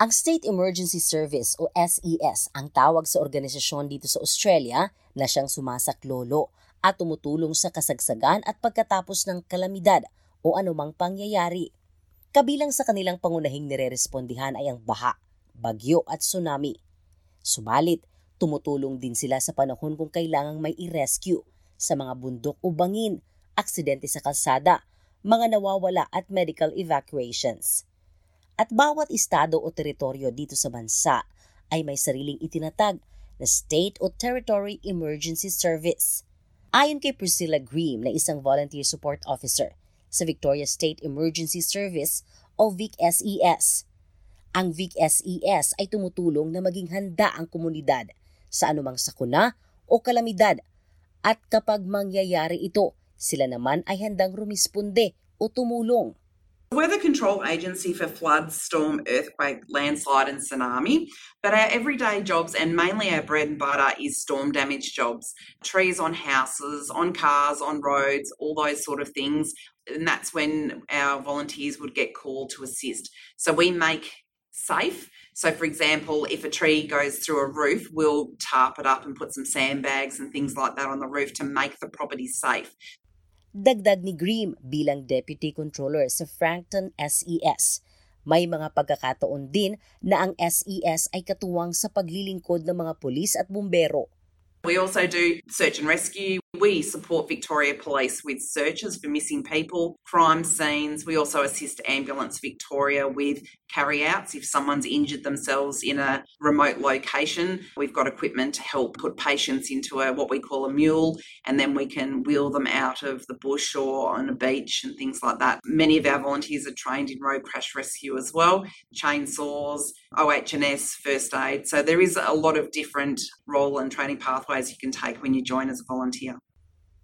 Ang State Emergency Service o SES ang tawag sa organisasyon dito sa Australia na siyang sumasaklolo at tumutulong sa kasagsagan at pagkatapos ng kalamidad o anumang pangyayari. Kabilang sa kanilang pangunahing nirerespondihan ay ang baha, bagyo at tsunami. Subalit, tumutulong din sila sa panahon kung kailangang may i-rescue sa mga bundok o bangin, aksidente sa kalsada, mga nawawala at medical evacuations. At bawat estado o teritoryo dito sa bansa ay may sariling itinatag na State o Territory Emergency Service. Ayon kay Priscilla Green na isang volunteer support officer sa Victoria State Emergency Service o VIC-SES, ang VIC-SES ay tumutulong na maging handa ang komunidad sa anumang sakuna o kalamidad at kapag mangyayari ito, sila naman ay handang rumisponde o tumulong. We're the control agency for flood, storm, earthquake, landslide, and tsunami. But our everyday jobs, and mainly our bread and butter, is storm damage jobs trees on houses, on cars, on roads, all those sort of things. And that's when our volunteers would get called to assist. So we make safe. So, for example, if a tree goes through a roof, we'll tarp it up and put some sandbags and things like that on the roof to make the property safe. Dagdag ni Green bilang Deputy Controller sa Frankton SES. May mga pagkakataon din na ang SES ay katuwang sa paglilingkod ng mga pulis at bumbero. We also do search and rescue. We support Victoria Police with searches for missing people, crime scenes. We also assist Ambulance Victoria with carryouts if someone's injured themselves in a remote location. We've got equipment to help put patients into a what we call a mule, and then we can wheel them out of the bush or on a beach and things like that. Many of our volunteers are trained in road crash rescue as well, chainsaws, OHS, first aid. So there is a lot of different role and training pathways you can take when you join as a volunteer.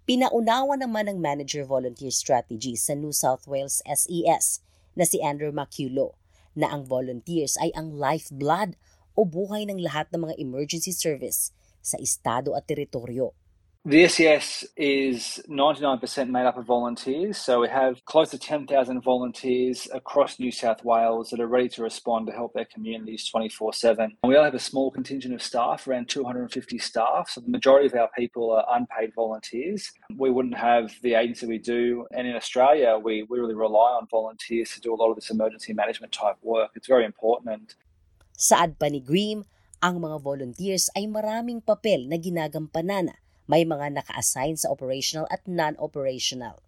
Pinaunawa naman ng Manager Volunteer Strategy sa New South Wales SES na si Andrew Maculo na ang volunteers ay ang lifeblood o buhay ng lahat ng mga emergency service sa estado at teritoryo. The SES is 99% made up of volunteers. So we have close to 10,000 volunteers across New South Wales that are ready to respond to help their communities 24 7. We only have a small contingent of staff, around 250 staff. So the majority of our people are unpaid volunteers. We wouldn't have the agency we do. And in Australia, we, we really rely on volunteers to do a lot of this emergency management type work. It's very important. Saad pa Green, ang mga volunteers ay maraming papel na ginagampanan may mga naka-assign sa operational at non-operational.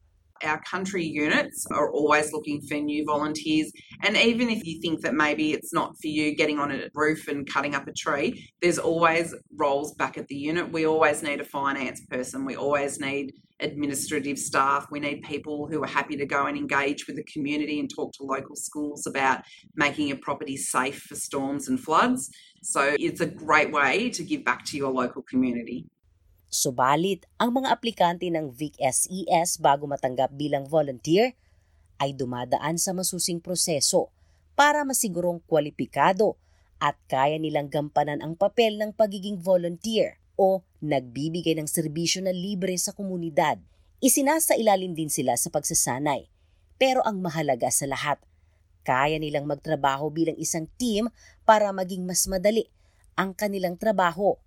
Our country units are always looking for new volunteers. And even if you think that maybe it's not for you getting on a roof and cutting up a tree, there's always roles back at the unit. We always need a finance person. We always need administrative staff. We need people who are happy to go and engage with the community and talk to local schools about making a property safe for storms and floods. So it's a great way to give back to your local community. Subalit, ang mga aplikante ng VIC-SES bago matanggap bilang volunteer ay dumadaan sa masusing proseso para masigurong kwalipikado at kaya nilang gampanan ang papel ng pagiging volunteer o nagbibigay ng serbisyo na libre sa komunidad. Isinasa ilalim din sila sa pagsasanay. Pero ang mahalaga sa lahat, kaya nilang magtrabaho bilang isang team para maging mas madali ang kanilang trabaho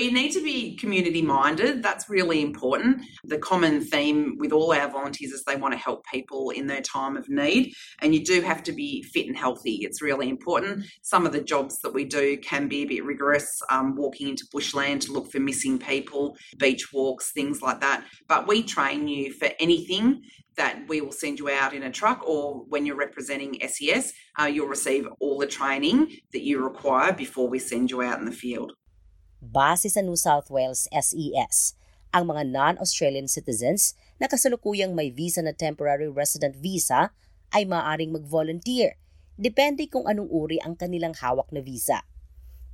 You need to be community minded. That's really important. The common theme with all our volunteers is they want to help people in their time of need, and you do have to be fit and healthy. It's really important. Some of the jobs that we do can be a bit rigorous, um, walking into bushland to look for missing people, beach walks, things like that. But we train you for anything that we will send you out in a truck or when you're representing SES, uh, you'll receive all the training that you require before we send you out in the field. Base sa New South Wales SES, ang mga non-Australian citizens na kasalukuyang may visa na temporary resident visa ay maaaring mag-volunteer Depende kung anong uri ang kanilang hawak na visa.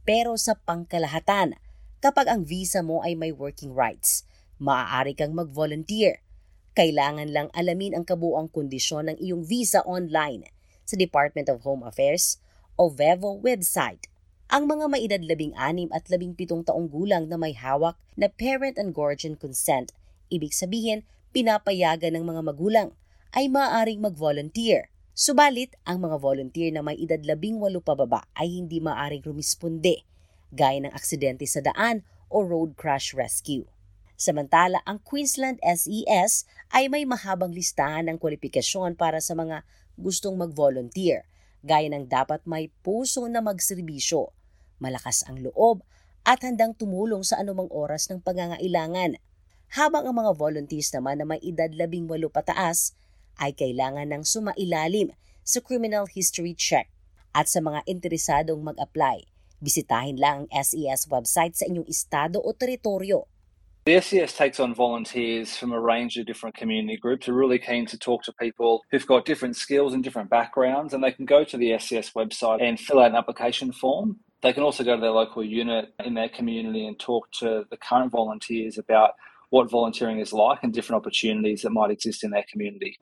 Pero sa pangkalahatan, kapag ang visa mo ay may working rights, maaari kang mag-volunteer. Kailangan lang alamin ang kabuang kondisyon ng iyong visa online sa Department of Home Affairs o VEVO website. Ang mga maedad labing anim at labing pitong taong gulang na may hawak na parent and guardian consent, ibig sabihin pinapayagan ng mga magulang, ay maaaring mag-volunteer Subalit, ang mga volunteer na may edad labing walo pababa ay hindi maaring rumisponde, gaya ng aksidente sa daan o road crash rescue. Samantala, ang Queensland SES ay may mahabang listahan ng kwalifikasyon para sa mga gustong mag-volunteer, gaya ng dapat may puso na magserbisyo, malakas ang loob, at handang tumulong sa anumang oras ng pangangailangan. Habang ang mga volunteers naman na may edad labing walo pataas ay kailangan ng sumailalim sa criminal history check. At sa mga interesadong mag-apply, bisitahin lang ang SES website sa inyong estado o teritoryo. The SES takes on volunteers from a range of different community groups. We're really keen to talk to people who've got different skills and different backgrounds, and they can go to the SES website and fill out an application form. They can also go to their local unit in their community and talk to the current volunteers about what volunteering is like and different opportunities that might exist in their community.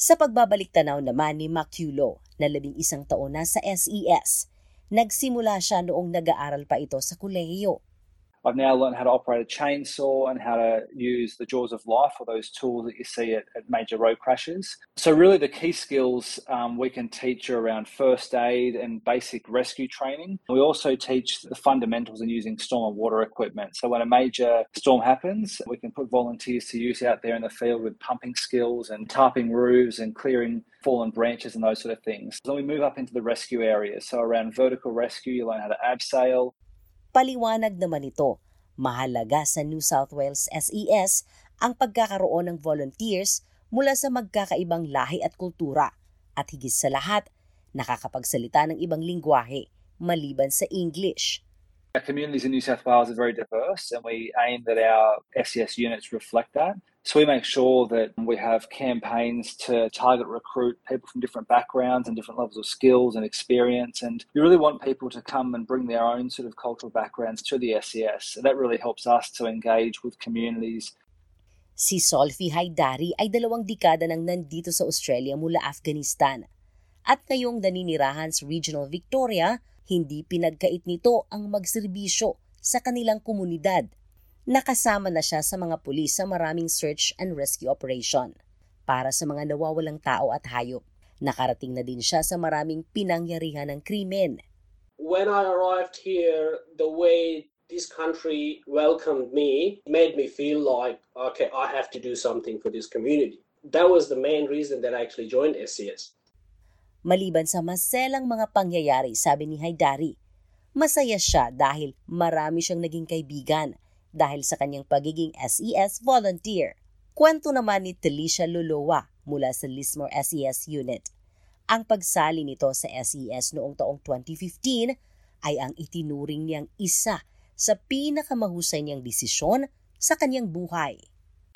Sa pagbabalik tanaw naman ni Maculo na labing isang taon na sa SES, nagsimula siya noong nag-aaral pa ito sa kolehiyo. I've now learned how to operate a chainsaw and how to use the jaws of life or those tools that you see at, at major road crashes. So, really, the key skills um, we can teach are around first aid and basic rescue training. We also teach the fundamentals in using storm and water equipment. So, when a major storm happens, we can put volunteers to use out there in the field with pumping skills and tarping roofs and clearing fallen branches and those sort of things. Then we move up into the rescue areas. So, around vertical rescue, you learn how to abseil, Paliwanag naman ito, mahalaga sa New South Wales SES ang pagkakaroon ng volunteers mula sa magkakaibang lahi at kultura at higit sa lahat, nakakapagsalita ng ibang lingwahe maliban sa English. Our communities in New South Wales are very diverse and we aim that our SES units reflect that. So we make sure that we have campaigns to target recruit people from different backgrounds and different levels of skills and experience. And we really want people to come and bring their own sort of cultural backgrounds to the SES. And that really helps us to engage with communities. Si Solfi Haidari ay dalawang dekada nang nandito sa Australia mula Afghanistan. At ngayong naninirahan sa Regional Victoria, hindi pinagkait nito ang magserbisyo sa kanilang komunidad Nakasama na siya sa mga pulis sa maraming search and rescue operation para sa mga nawawalang tao at hayop. Nakarating na din siya sa maraming pinangyarihan ng krimen. When I arrived here, the way this country welcomed me made me feel like, okay, I have to do something for this community. That was the main reason that I actually joined SCS. Maliban sa maselang mga pangyayari, sabi ni Haidari, masaya siya dahil marami siyang naging kaibigan dahil sa kanyang pagiging SES volunteer. Kwento naman ni Talisha Luluwa mula sa Lismore SES unit. Ang pagsali nito sa SES noong taong 2015 ay ang itinuring niyang isa sa pinakamahusay niyang desisyon sa kanyang buhay.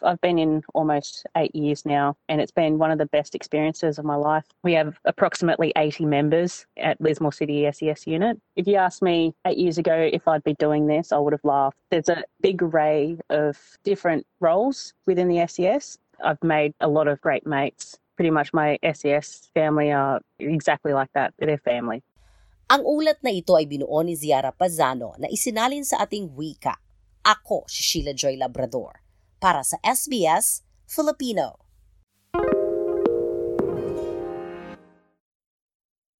I've been in almost eight years now, and it's been one of the best experiences of my life. We have approximately 80 members at Lismore City SES unit. If you asked me eight years ago if I'd be doing this, I would have laughed. There's a big array of different roles within the SES. I've made a lot of great mates. Pretty much my SES family are exactly like that. They're family. Ang ulat na ito ay binuo ni Ziara Pazano na isinalin sa ating wika. Ako si Sheila Joy Labrador. Para sa SBS Filipino.